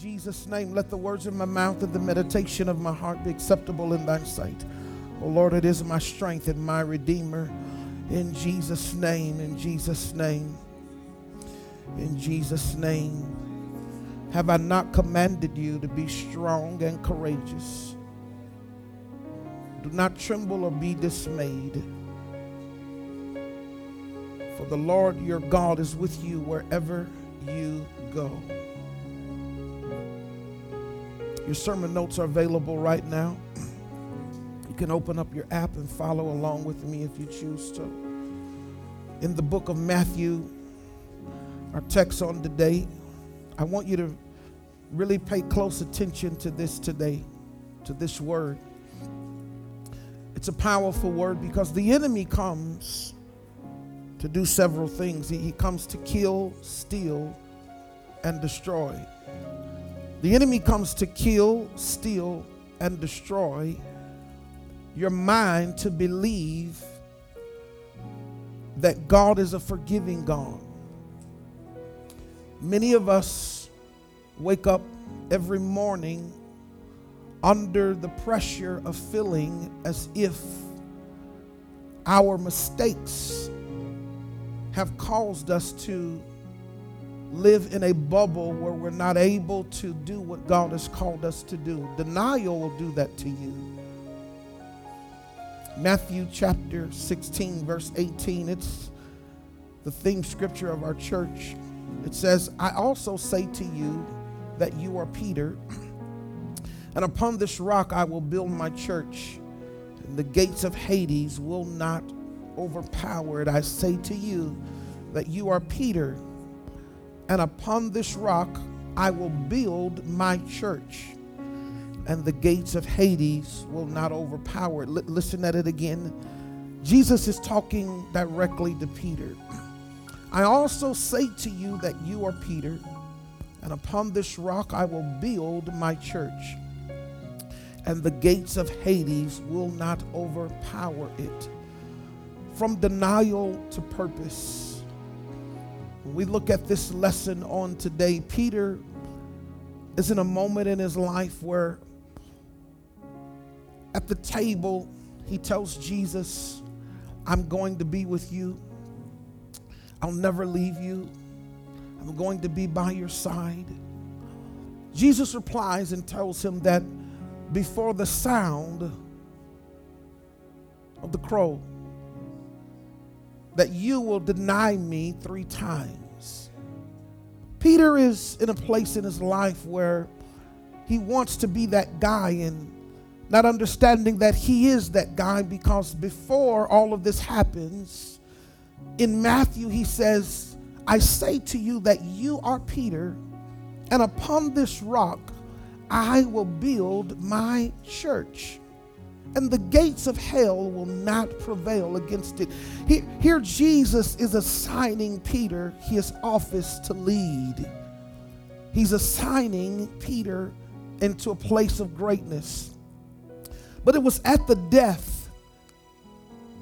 Jesus' name, let the words of my mouth and the meditation of my heart be acceptable in thy sight. Oh Lord, it is my strength and my redeemer. In Jesus' name, in Jesus' name, in Jesus' name. Have I not commanded you to be strong and courageous? Do not tremble or be dismayed. For the Lord your God is with you wherever you go. Your sermon notes are available right now. You can open up your app and follow along with me if you choose to. In the book of Matthew, our text on today, I want you to really pay close attention to this today, to this word. It's a powerful word because the enemy comes to do several things. He, he comes to kill, steal, and destroy. The enemy comes to kill, steal, and destroy your mind to believe that God is a forgiving God. Many of us wake up every morning under the pressure of feeling as if our mistakes have caused us to live in a bubble where we're not able to do what God has called us to do. Denial will do that to you. Matthew chapter 16, verse 18, it's the theme scripture of our church. It says, I also say to you that you are Peter, and upon this rock I will build my church, and the gates of Hades will not overpower it. I say to you that you are Peter and upon this rock I will build my church, and the gates of Hades will not overpower it. L- listen at it again. Jesus is talking directly to Peter. I also say to you that you are Peter, and upon this rock I will build my church, and the gates of Hades will not overpower it. From denial to purpose when we look at this lesson on today, Peter is in a moment in his life where at the table he tells Jesus, I'm going to be with you. I'll never leave you. I'm going to be by your side. Jesus replies and tells him that before the sound of the crow, that you will deny me three times. Peter is in a place in his life where he wants to be that guy and not understanding that he is that guy because before all of this happens, in Matthew, he says, I say to you that you are Peter, and upon this rock I will build my church and the gates of hell will not prevail against it. Here, here, Jesus is assigning Peter his office to lead. He's assigning Peter into a place of greatness. But it was at the death,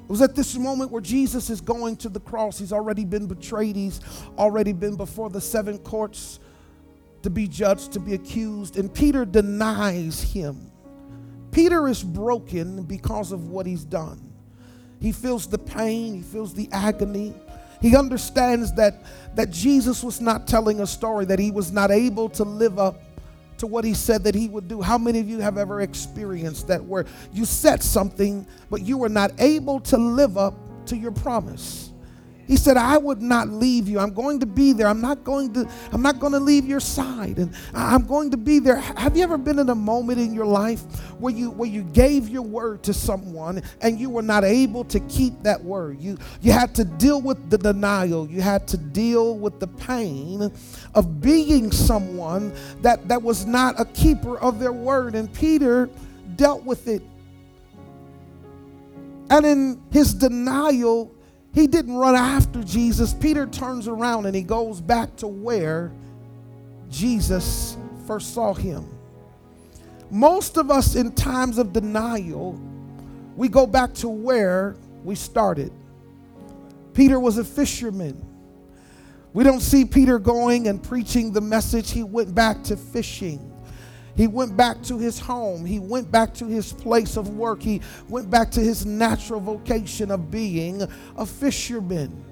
it was at this moment where Jesus is going to the cross. He's already been betrayed, he's already been before the seven courts to be judged, to be accused, and Peter denies him. Peter is broken because of what he's done. He feels the pain, he feels the agony. He understands that, that Jesus was not telling a story, that he was not able to live up to what he said that he would do. How many of you have ever experienced that where you said something, but you were not able to live up to your promise? He said, I would not leave you. I'm going to be there. I'm not going to, I'm not going to leave your side. And I'm going to be there. Have you ever been in a moment in your life where you where you gave your word to someone and you were not able to keep that word? You you had to deal with the denial. You had to deal with the pain of being someone that, that was not a keeper of their word. And Peter dealt with it. And in his denial, he didn't run after Jesus. Peter turns around and he goes back to where Jesus first saw him. Most of us, in times of denial, we go back to where we started. Peter was a fisherman. We don't see Peter going and preaching the message. He went back to fishing. He went back to his home. He went back to his place of work. He went back to his natural vocation of being a fisherman.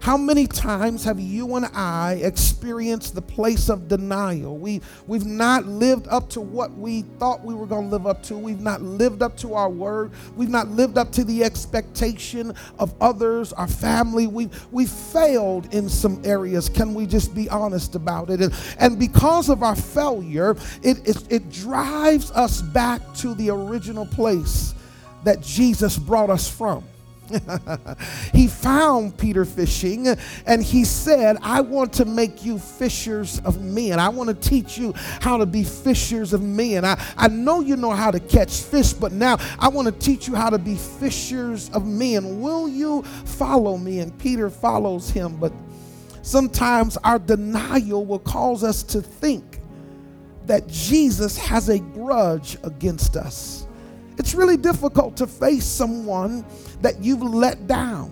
How many times have you and I experienced the place of denial? We, we've not lived up to what we thought we were going to live up to. We've not lived up to our word. We've not lived up to the expectation of others, our family. We've, we've failed in some areas. Can we just be honest about it? And, and because of our failure, it, it, it drives us back to the original place that Jesus brought us from. he found Peter fishing and he said, I want to make you fishers of men. I want to teach you how to be fishers of men. I, I know you know how to catch fish, but now I want to teach you how to be fishers of men. Will you follow me? And Peter follows him, but sometimes our denial will cause us to think that Jesus has a grudge against us. It's really difficult to face someone that you've let down.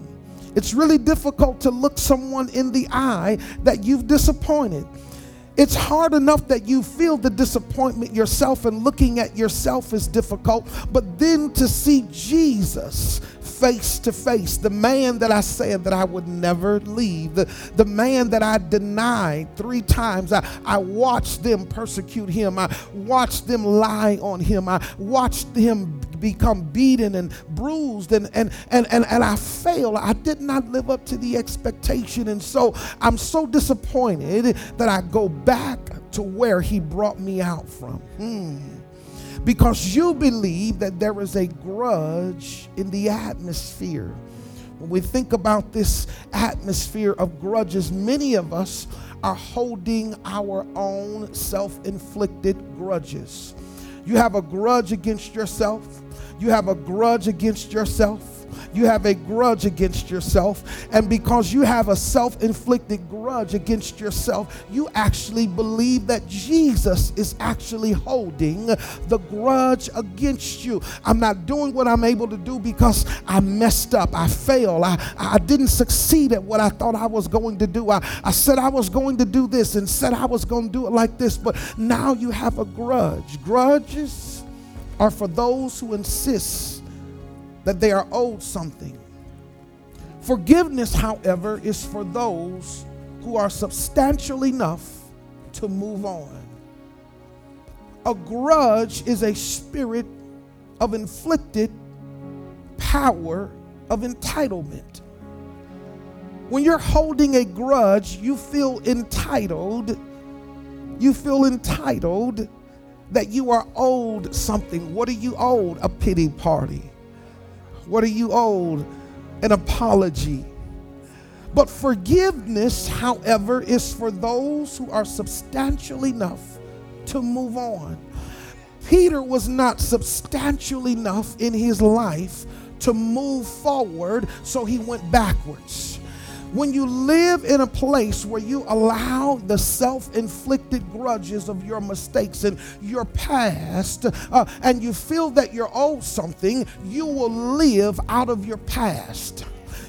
It's really difficult to look someone in the eye that you've disappointed. It's hard enough that you feel the disappointment yourself and looking at yourself is difficult, but then to see Jesus face to face, the man that I said that I would never leave, the, the man that I denied three times. I, I watched them persecute him, I watched them lie on him, I watched him become beaten and bruised and and and and, and I failed. I did not live up to the expectation. And so I'm so disappointed that I go back to where he brought me out from. Hmm because you believe that there is a grudge in the atmosphere. When we think about this atmosphere of grudges, many of us are holding our own self inflicted grudges. You have a grudge against yourself, you have a grudge against yourself you have a grudge against yourself. And because you have a self inflicted grudge against yourself, you actually believe that Jesus is actually holding the grudge against you. I'm not doing what I'm able to do because I messed up. I failed. I, I didn't succeed at what I thought I was going to do. I, I said I was going to do this and said I was going to do it like this, but now you have a grudge. Grudges are for those who insist that they are owed something. Forgiveness, however, is for those who are substantial enough to move on. A grudge is a spirit of inflicted power of entitlement. When you're holding a grudge, you feel entitled. You feel entitled that you are owed something. What are you owed? A pity party. What are you owed? An apology. But forgiveness, however, is for those who are substantial enough to move on. Peter was not substantial enough in his life to move forward, so he went backwards. When you live in a place where you allow the self inflicted grudges of your mistakes and your past, uh, and you feel that you're owed something, you will live out of your past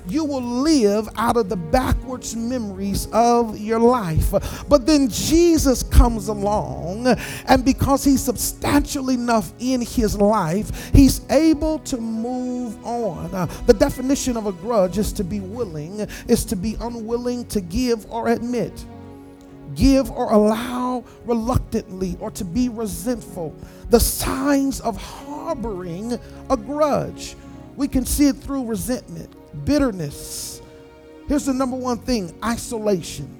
you will live out of the backwards memories of your life. But then Jesus comes along, and because he's substantial enough in his life, he's able to move on. Uh, the definition of a grudge is to be willing, is to be unwilling to give or admit give or allow reluctantly or to be resentful. The signs of harboring a grudge. We can see it through resentment, bitterness. Here's the number one thing isolation.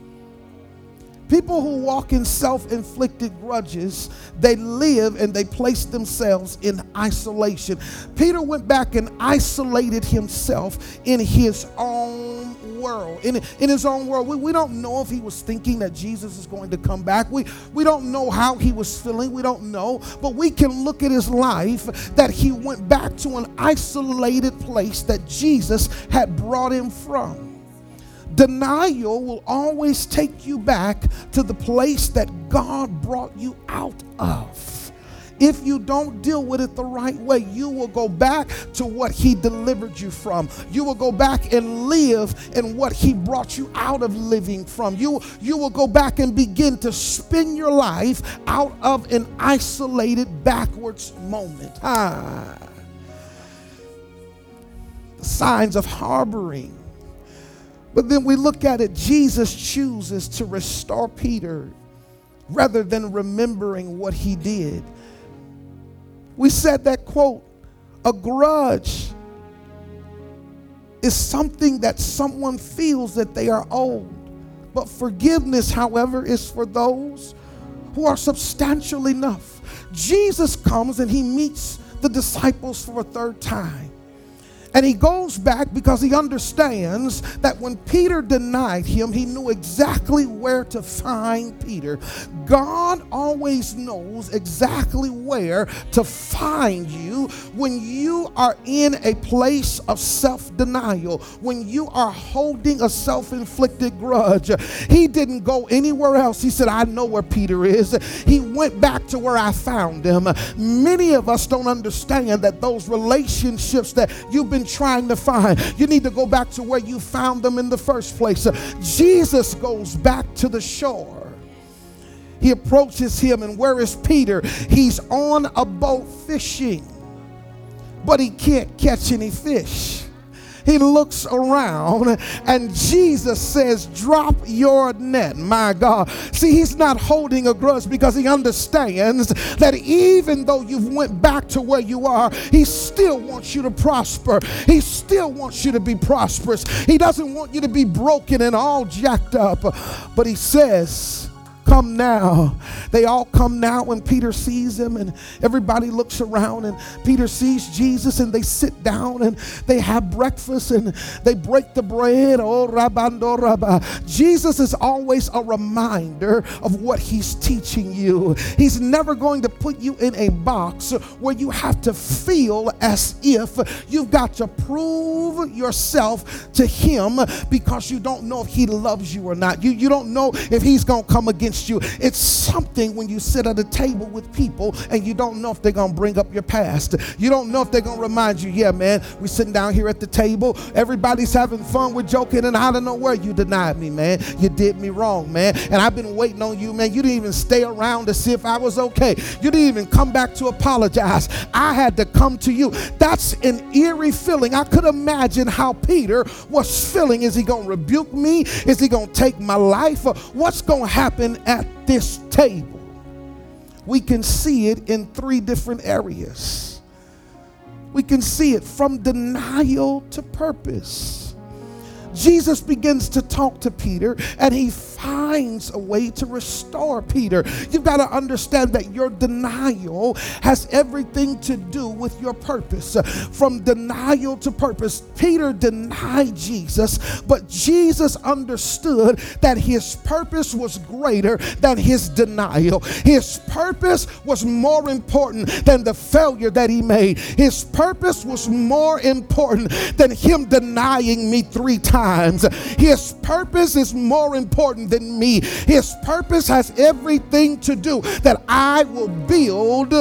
People who walk in self inflicted grudges, they live and they place themselves in isolation. Peter went back and isolated himself in his own world. In, in his own world. We, we don't know if he was thinking that Jesus is going to come back. We, we don't know how he was feeling. We don't know. But we can look at his life that he went back to an isolated place that Jesus had brought him from. Denial will always take you back to the place that God brought you out of. if you don't deal with it the right way, you will go back to what He delivered you from. You will go back and live in what He brought you out of living from. You, you will go back and begin to spin your life out of an isolated, backwards moment. Ah. The signs of harboring. But then we look at it, Jesus chooses to restore Peter rather than remembering what he did. We said that quote, a grudge is something that someone feels that they are owed. But forgiveness, however, is for those who are substantial enough. Jesus comes and he meets the disciples for a third time. And he goes back because he understands that when Peter denied him, he knew exactly where to find Peter. God always knows exactly where to find you when you are in a place of self denial, when you are holding a self inflicted grudge. He didn't go anywhere else. He said, I know where Peter is. He went back to where I found him. Many of us don't understand that those relationships that you've been been trying to find. You need to go back to where you found them in the first place. Jesus goes back to the shore. He approaches him, and where is Peter? He's on a boat fishing, but he can't catch any fish he looks around and Jesus says, Drop your net, my God. See, he's not holding a grudge because he understands that even though you've went back to where you are, he still wants you to prosper. He still wants you to be prosperous. He doesn't want you to be broken and all jacked up. But he says, come now. They all come now when Peter sees him, and everybody looks around, and Peter sees Jesus, and they sit down and they have breakfast and they break the bread. Oh, rabando rabba. Jesus is always a reminder of what he's teaching you. He's never going to put you in a box where you have to feel as if you've got to prove yourself to him because you don't know if he loves you or not. You, you don't know if he's going to come against against you. It's something when you sit at a table with people and you don't know if they're going to bring up your past. You don't know if they're going to remind you, yeah, man, we're sitting down here at the table. Everybody's having fun. We're joking. And I don't know where you denied me, man. You did me wrong, man. And I've been waiting on you, man. You didn't even stay around to see if I was okay. You didn't even come back to apologize. I had to come to you. That's an eerie feeling. I could imagine how Peter was feeling. Is he going to rebuke me? Is he going to take my life? What's going to happen at this table, we can see it in three different areas. We can see it from denial to purpose. Jesus begins to talk to Peter and he finds a way to restore Peter. You've got to understand that your denial has everything to do with your purpose. From denial to purpose, Peter denied Jesus, but Jesus understood that his purpose was greater than his denial. His purpose was more important than the failure that he made. His purpose was more important than him denying me three times. His purpose is more important than me. His purpose has everything to do that I will build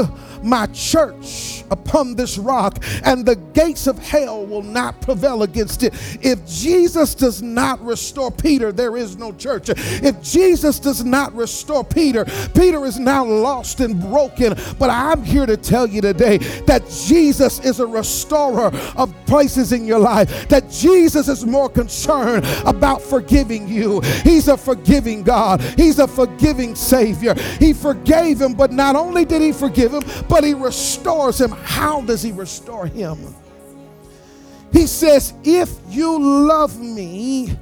my church upon this rock, and the gates of hell will not prevail against it. If Jesus does not restore Peter, there is no church. If Jesus does not restore Peter, Peter is now lost and broken. But I'm here to tell you today that Jesus is a restorer of places in your life, that Jesus is more concerned about forgiving you. He's a forgiving God, He's a forgiving Savior. He forgave him, but not only did He forgive him, but He restores him. How does He restore him? He says, If you love me,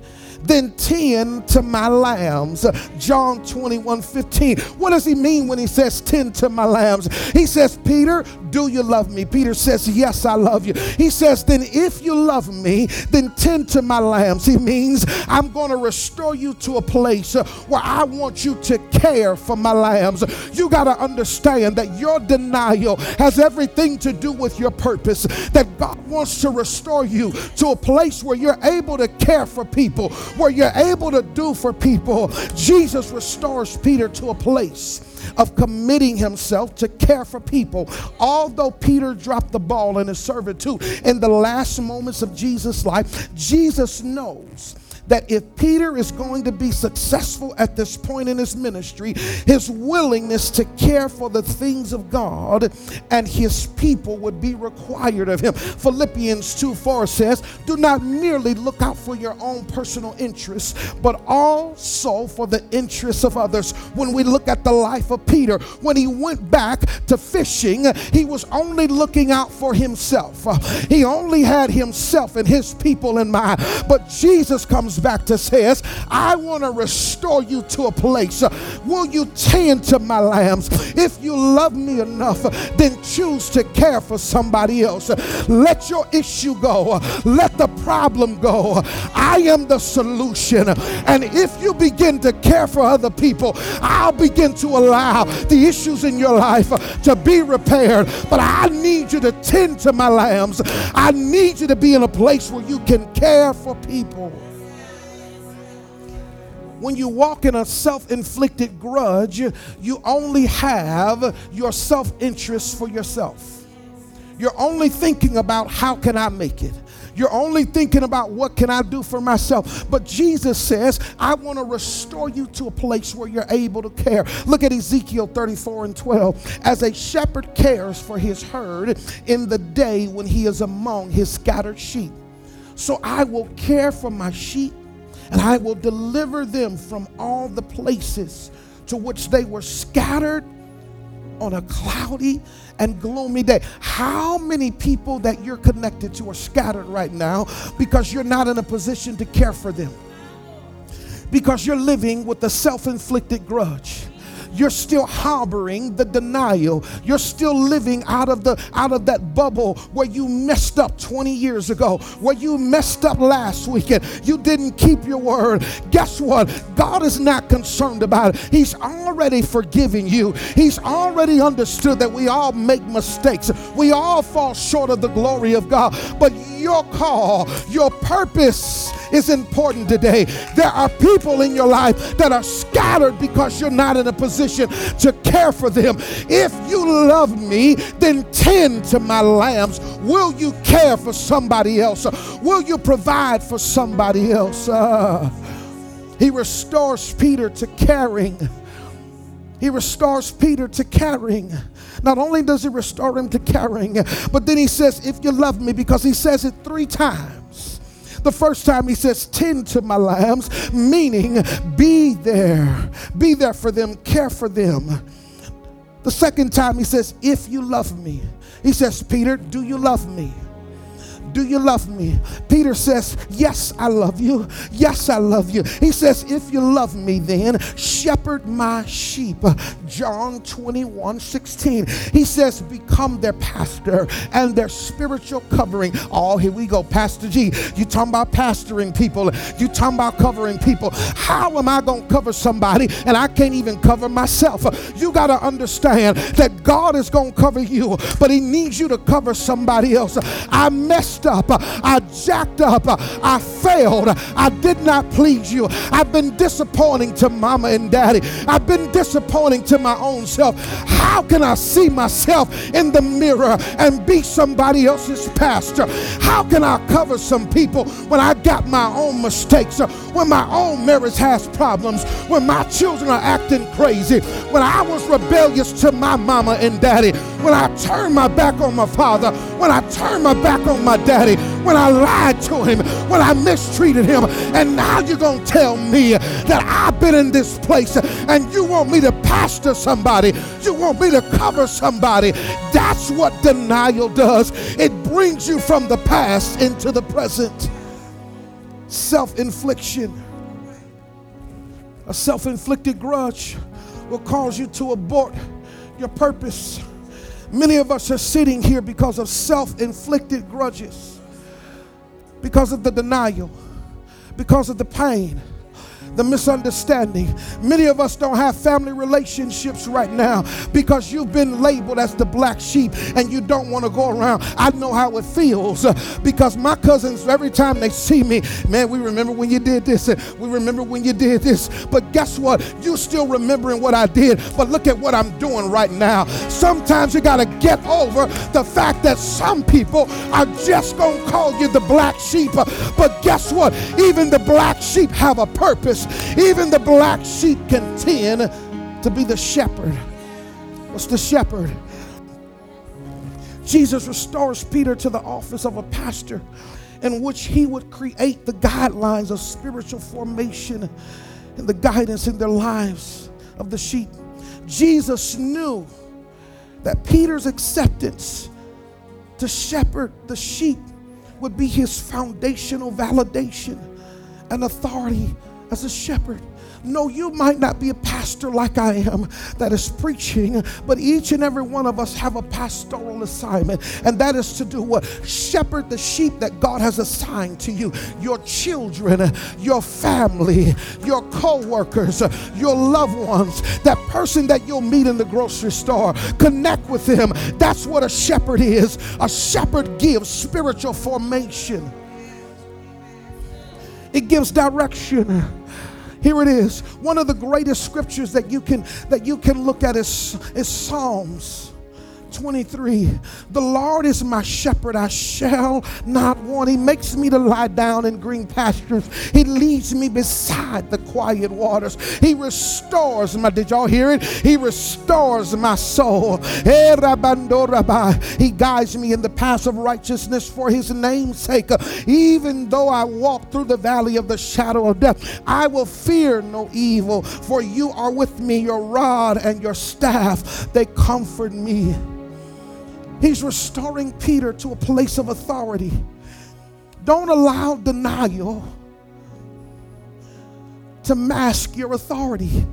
then tend to my lambs. John 21 15. What does he mean when he says, Tend to my lambs? He says, Peter, do you love me? Peter says, Yes, I love you. He says, Then if you love me, then tend to my lambs. He means, I'm going to restore you to a place where I want you to care for my lambs. You got to understand that your denial has everything to do with your purpose, that God wants to restore you to a place where you're able to care for people, where you're able to do for people, Jesus restores Peter to a place of committing himself to care for people. Although Peter dropped the ball in his servitude in the last moments of Jesus' life, Jesus knows that if Peter is going to be successful at this point in his ministry, his willingness to care for the things of God and his people would be required of him. Philippians 2 4 says, Do not merely look out for your own personal interests, but also for the interests of others. When we look at the life of Peter, when he went back to fishing, he was only looking out for himself. He only had himself and his people in mind. But Jesus comes back to says, I want to restore you to a place. Will you tend to my lambs? If you love me enough, then choose to care for somebody else. Let your issue go. Let the problem go. I am the solution. And if you begin to care for other people, I'll begin to allow the issues in your life to be repaired. But I need you to tend to my lambs. I need you to be in a place where you can care for people when you walk in a self inflicted grudge, you only have your self interest for yourself. You're only thinking about how can I make it. You're only thinking about what can I do for myself. But Jesus says, I want to restore you to a place where you're able to care. Look at Ezekiel 34 and 12. As a shepherd cares for his herd in the day when he is among his scattered sheep. So I will care for my sheep and I will deliver them from all the places to which they were scattered on a cloudy and gloomy day. How many people that you're connected to are scattered right now because you're not in a position to care for them? Because you're living with a self inflicted grudge you're still harboring the denial. You're still living out of the out of that bubble where you messed up 20 years ago, where you messed up last weekend. You didn't keep your word. Guess what? God is not concerned about it. He's already forgiven you. He's already understood that we all make mistakes. We all fall short of the glory of God. But your call, your purpose is important today. There are people in your life that are scattered because you're not in a position to care for them. If you love me, then tend to my lambs. Will you care for somebody else? Will you provide for somebody else? Uh, he restores Peter to caring. He restores Peter to caring. Not only does he restore him to caring, but then he says, If you love me, because he says it three times. The first time he says, Tend to my lambs, meaning be there, be there for them, care for them. The second time he says, If you love me, he says, Peter, do you love me? Do you love me? Peter says, Yes, I love you. Yes, I love you. He says, If you love me, then shepherd my sheep. John 21 16. He says, Become their pastor and their spiritual covering. Oh, here we go, Pastor G. You talking about pastoring people. You talking about covering people. How am I going to cover somebody and I can't even cover myself? You got to understand that God is going to cover you, but He needs you to cover somebody else. I messed up. I jacked up. I failed. I did not please you. I've been disappointing to mama and daddy. I've been disappointing to my own self. How can I see myself in the mirror and be somebody else's pastor? How can I cover some people when I got my own mistakes, when my own marriage has problems, when my children are acting crazy, when I was rebellious to my mama and daddy, when I turned my back on my father, when I turned my back on my? Daddy when I lied to him, when I mistreated him. And now you're going to tell me that I've been in this place and you want me to pastor somebody, you want me to cover somebody. That's what denial does. It brings you from the past into the present. Self infliction, a self inflicted grudge will cause you to abort your purpose. Many of us are sitting here because of self inflicted grudges, because of the denial, because of the pain, the misunderstanding. Many of us don't have family relationships right now because you've been labeled as the black sheep and you don't want to go around. I know how it feels uh, because my cousins, every time they see me, man, we remember when you did this, and we remember when you did this. But guess what? You're still remembering what I did, but look at what I'm doing right now. Sometimes you got to get over the fact that some people are just going to call you the black sheep. But guess what? Even the black sheep have a purpose. Even the black sheep can tend to be the shepherd. What's the shepherd? Jesus restores Peter to the office of a pastor in which he would create the guidelines of spiritual formation and the guidance in their lives of the sheep. Jesus knew that Peter's acceptance to shepherd the sheep would be his foundational validation and authority as a shepherd. No, you might not be a pastor like I am that is preaching, but each and every one of us have a pastoral assignment, and that is to do what? Shepherd the sheep that God has assigned to you your children, your family, your co workers, your loved ones, that person that you'll meet in the grocery store. Connect with them. That's what a shepherd is. A shepherd gives spiritual formation, it gives direction here it is. One of the greatest scriptures that you can that you can look at is, is Psalms. 23 The Lord is my shepherd, I shall not want. He makes me to lie down in green pastures. He leads me beside the quiet waters. He restores my, did y'all hear it? He restores my soul. Eh, he guides me in the paths of righteousness for his name's sake. Even though I walk through the valley of the shadow of death, I will fear no evil, for you are with me, your rod and your staff, they comfort me. He's restoring Peter to a place of authority. Don't allow denial to mask your authority.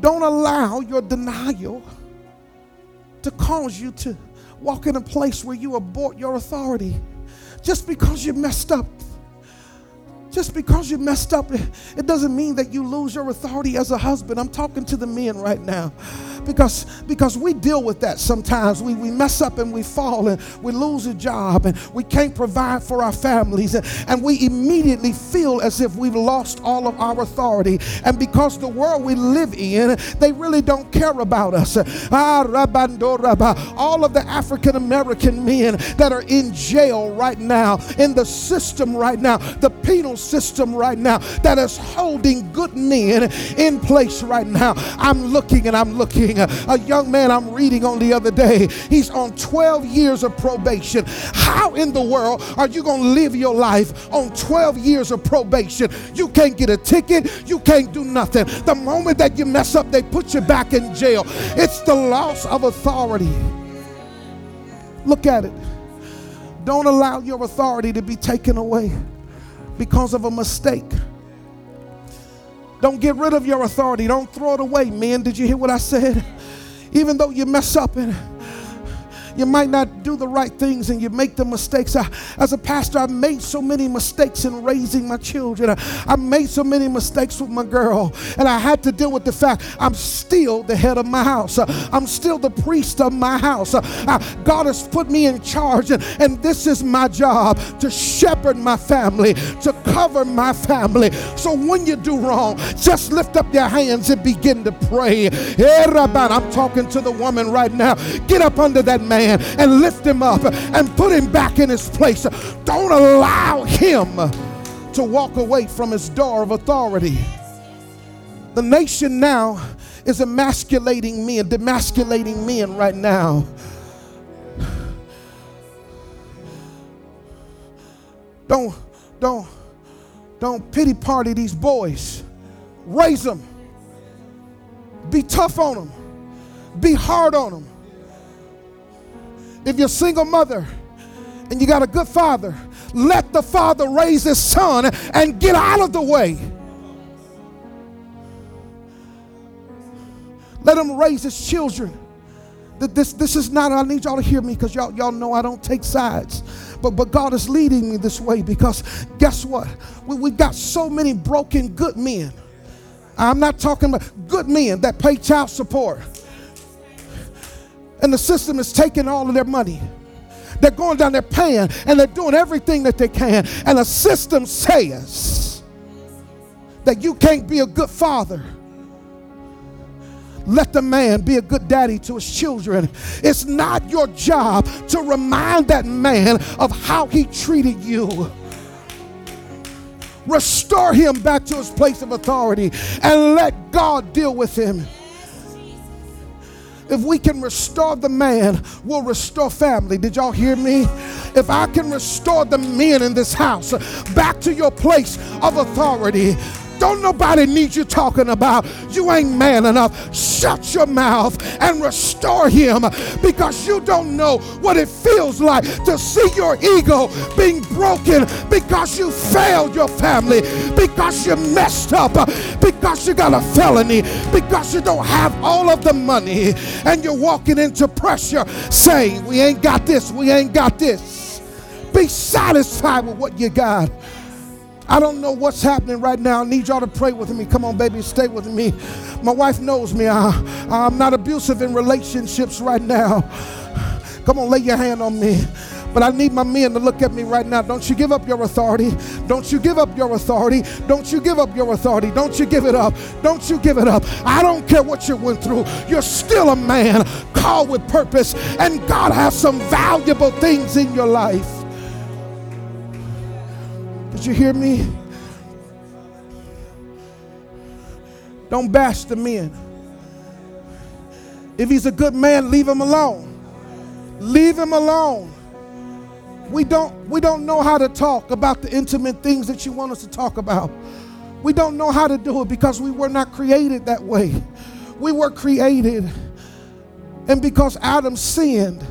Don't allow your denial to cause you to walk in a place where you abort your authority. Just because you messed up just because you messed up, it doesn't mean that you lose your authority as a husband. I'm talking to the men right now. Because because we deal with that sometimes. We, we mess up and we fall and we lose a job and we can't provide for our families. And, and we immediately feel as if we've lost all of our authority. And because the world we live in they really don't care about us. Ah, all of the African American men that are in jail right now in the system right now the penal system right now that is holding good men in place right now I'm looking and I'm looking a young man I'm reading on the other day. He's on 12 years of probation. How in the world are you going to live your life on 12 years of probation? You can't get a ticket, you can't do nothing. The moment that you mess up, they put you back in jail. It's the loss of authority. Look at it. Don't allow your authority to be taken away because of a mistake. Don't get rid of your authority. Don't throw it away, men. Did you hear what I said? Even though you mess up and you might not do the right things and you make the mistakes. I, as a pastor, I made so many mistakes in raising my children. I, I made so many mistakes with my girl, and I had to deal with the fact I'm still the head of my house. Uh, I'm still the priest of my house. Uh, God has put me in charge, and, and this is my job to shepherd my family, to cover my family. So when you do wrong, just lift up your hands and begin to pray. I'm talking to the woman right now. Get up under that man and lift him up and put him back in his place. Don't allow him to walk away from his door of authority. The nation now is emasculating men, demasculating men right now. Don't, don't, don't pity party these boys. Raise them. Be tough on them. Be hard on them. If you're a single mother and you got a good father, let the father raise his son and get out of the way. Let him raise his children This, this is not, I need y'all to hear me because y'all, y'all know I don't take sides. But, but God is leading me this way because guess what? We, we got so many broken good men. I'm not talking about good men that pay child support. And the system is taking all of their money. They're going down there paying and they're doing everything that they can. And the system says that you can't be a good father let the man be a good daddy to his children. It's not your job to remind that man of how he treated you. Restore him back to his place of authority and let God deal with him. If we can restore the man, we'll restore family. Did y'all hear me? If I can restore the men in this house back to your place of authority, don't nobody need you talking about. You ain't man enough. Shut your mouth and restore him because you don't know what it feels like to see your ego being broken because you failed your family, because you messed up, because you got a felony, because you don't have all of the money and you're walking into pressure saying, We ain't got this, we ain't got this. Be satisfied with what you got. I don't know what's happening right now. I need y'all to pray with me. Come on, baby, stay with me. My wife knows me. I, I'm not abusive in relationships right now. Come on, lay your hand on me. But I need my men to look at me right now. Don't you give up your authority. Don't you give up your authority. Don't you give up your authority. Don't you give it up. Don't you give it up. I don't care what you went through. You're still a man called with purpose, and God has some valuable things in your life. Did you hear me? Don't bash the men. If he's a good man, leave him alone. Leave him alone. We don't we don't know how to talk about the intimate things that you want us to talk about. We don't know how to do it because we were not created that way. We were created and because Adam sinned,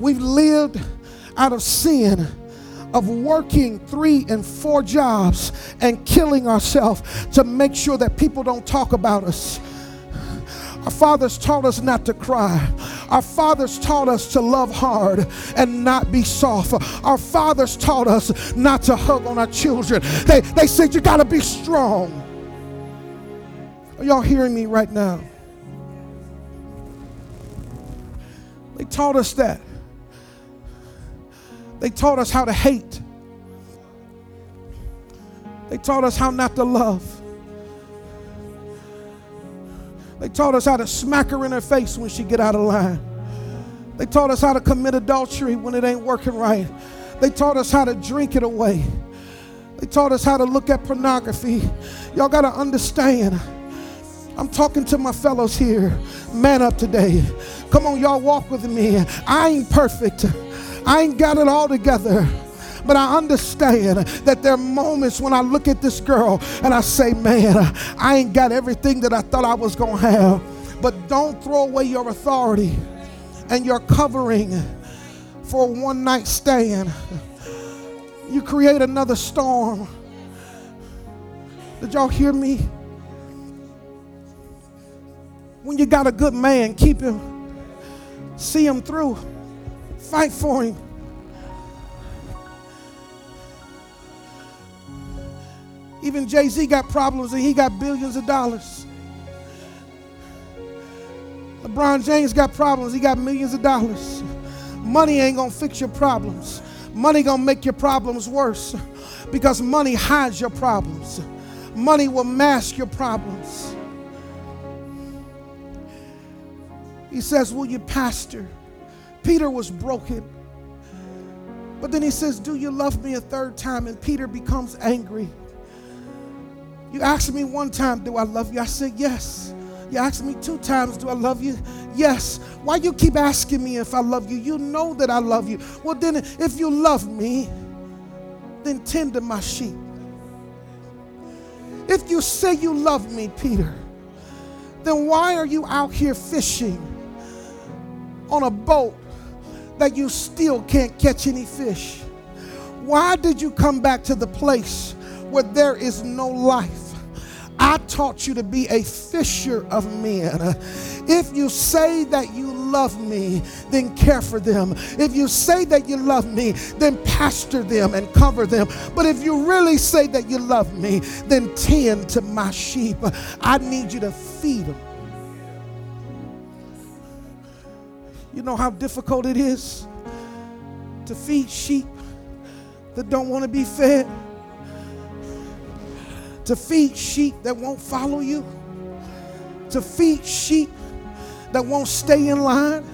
we've lived out of sin of working three and four jobs and killing ourselves to make sure that people don't talk about us. Our fathers taught us not to cry. Our fathers taught us to love hard and not be soft. Our fathers taught us not to hug on our children. They, they said, You got to be strong. Are y'all hearing me right now? They taught us that. They taught us how to hate. They taught us how not to love. They taught us how to smack her in her face when she get out of line. They taught us how to commit adultery when it ain't working right. They taught us how to drink it away. They taught us how to look at pornography. Y'all got to understand. I'm talking to my fellows here. Man up today. Come on, y'all walk with me. I ain't perfect. I ain't got it all together. But I understand that there are moments when I look at this girl and I say, man, I ain't got everything that I thought I was going to have. But don't throw away your authority and your covering for a one night stand. You create another storm. Did y'all hear me? When you got a good man, keep him, see him through. Fight for him. Even Jay Z got problems and he got billions of dollars. LeBron James got problems, he got millions of dollars. Money ain't gonna fix your problems. Money gonna make your problems worse because money hides your problems. Money will mask your problems. He says, Will you pastor? Peter was broken. But then he says, Do you love me a third time? And Peter becomes angry. You asked me one time, Do I love you? I said, Yes. You asked me two times, Do I love you? Yes. Why you keep asking me if I love you? You know that I love you. Well, then, if you love me, then tend to my sheep. If you say you love me, Peter, then why are you out here fishing on a boat that you still can't catch any fish? Why did you come back to the place where there is no life? I taught you to be a fisher of men. If you say that you love me, then care for them. If you say that you love me, then pastor them and cover them. But if you really say that you love me, then tend to my sheep. I need you to feed them. You know how difficult it is to feed sheep that don't want to be fed? To feed sheep that won't follow you? To feed sheep that won't stay in line,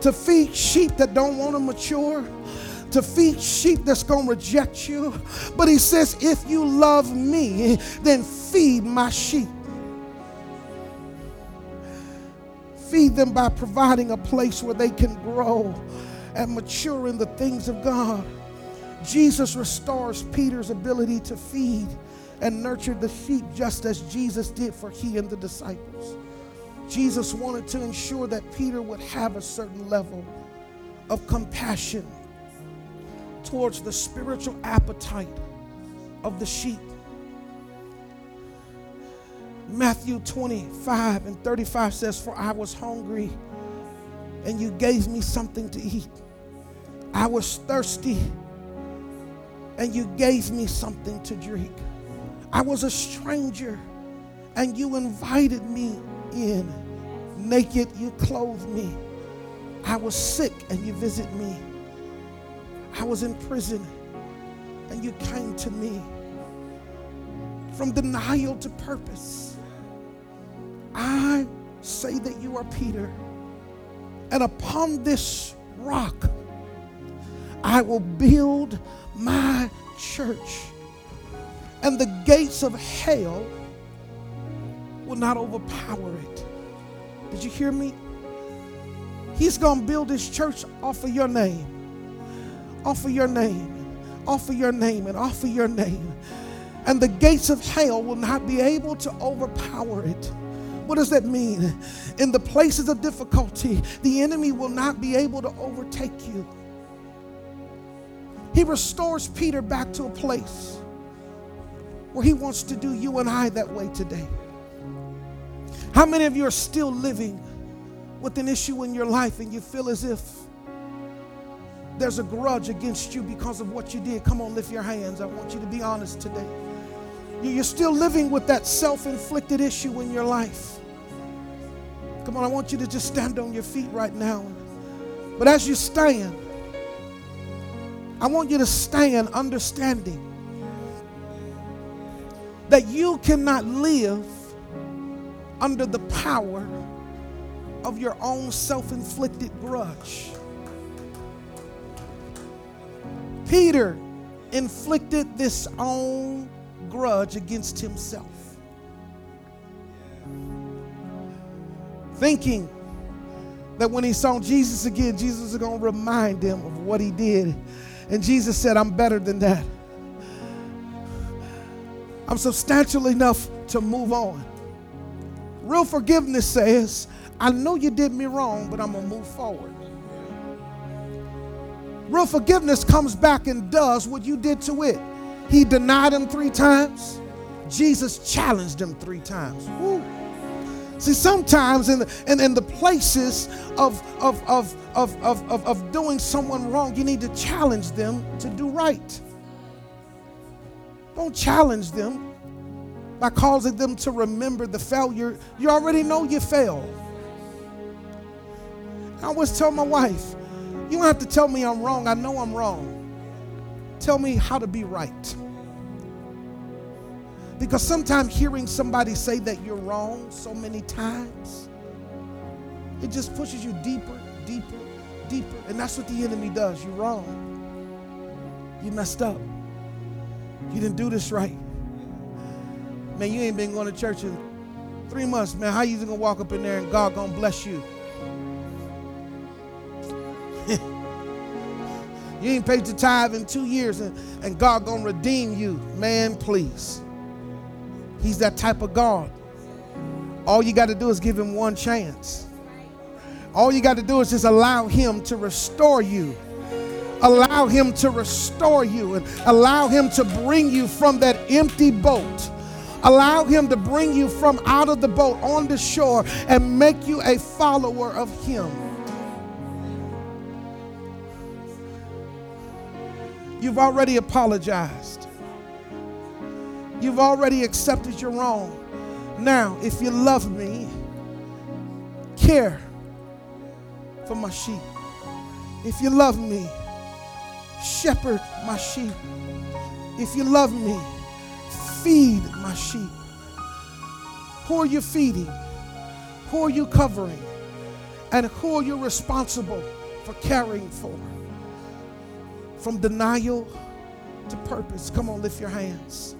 to feed sheep that don't want to mature, to feed sheep that's going to reject you. But he says, if you love me, then feed my sheep. Feed them by providing a place where they can grow and mature in the things of God. Jesus restores Peter's ability to feed and nurture the sheep just as Jesus did for he and the disciples. Jesus wanted to ensure that Peter would have a certain level of compassion towards the spiritual appetite of the sheep. Matthew 25 and 35 says, For I was hungry and you gave me something to eat. I was thirsty and you gave me something to drink. I was a stranger and you invited me in. Naked, you clothed me. I was sick and you visited me. I was in prison and you came to me. From denial to purpose, I say that you are Peter. And upon this rock, I will build my church. And the gates of hell will not overpower it. Did you hear me? He's going to build his church off of your name, off of your name, off of your name, and off of your name. And the gates of hell will not be able to overpower it. What does that mean? In the places of difficulty, the enemy will not be able to overtake you. He restores Peter back to a place where he wants to do you and I that way today. How many of you are still living with an issue in your life and you feel as if there's a grudge against you because of what you did? Come on, lift your hands. I want you to be honest today. You're still living with that self inflicted issue in your life. Come on, I want you to just stand on your feet right now. But as you stand, I want you to stand understanding that you cannot live under the power of your own self inflicted grudge. Peter inflicted this own grudge against himself, thinking that when he saw Jesus again, Jesus was going to remind him of what he did. And Jesus said, I'm better than that. I'm substantial enough to move on. Real forgiveness says, I know you did me wrong, but I'm going to move forward. Real forgiveness comes back and does what you did to it. He denied him three times. Jesus challenged him three times. Woo. See, sometimes in the, in, in the places of, of, of, of, of, of, of doing someone wrong, you need to challenge them to do right. Don't challenge them by causing them to remember the failure. You already know you failed. I always tell my wife, you don't have to tell me I'm wrong. I know I'm wrong. Tell me how to be right. Because sometimes hearing somebody say that you're wrong so many times, it just pushes you deeper, deeper, deeper. And that's what the enemy does. You're wrong. You messed up. You didn't do this right. Man, you ain't been going to church in three months, man. How you even gonna walk up in there and God gonna bless you? You ain't paid the tithe in two years and, and God gonna redeem you. Man, please. He's that type of God. All you got to do is give him one chance. All you got to do is just allow him to restore you. Allow him to restore you and allow him to bring you from that empty boat Allow him to bring you from out of the boat on the shore and make you a follower of him. You've already apologized. You've already accepted your wrong. Now, if you love me, care for my sheep. If you love me, shepherd my sheep. If you love me, feed my sheep. Who are you feeding? Who are you covering? And who are you responsible for caring for? From denial to purpose. Come on, lift your hands.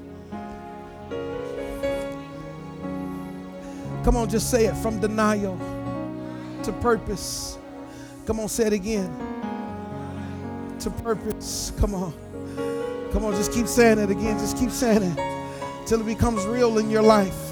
Come on, just say it from denial to purpose. Come on, say it again. To purpose. Come on. Come on, just keep saying it again. Just keep saying it till it becomes real in your life.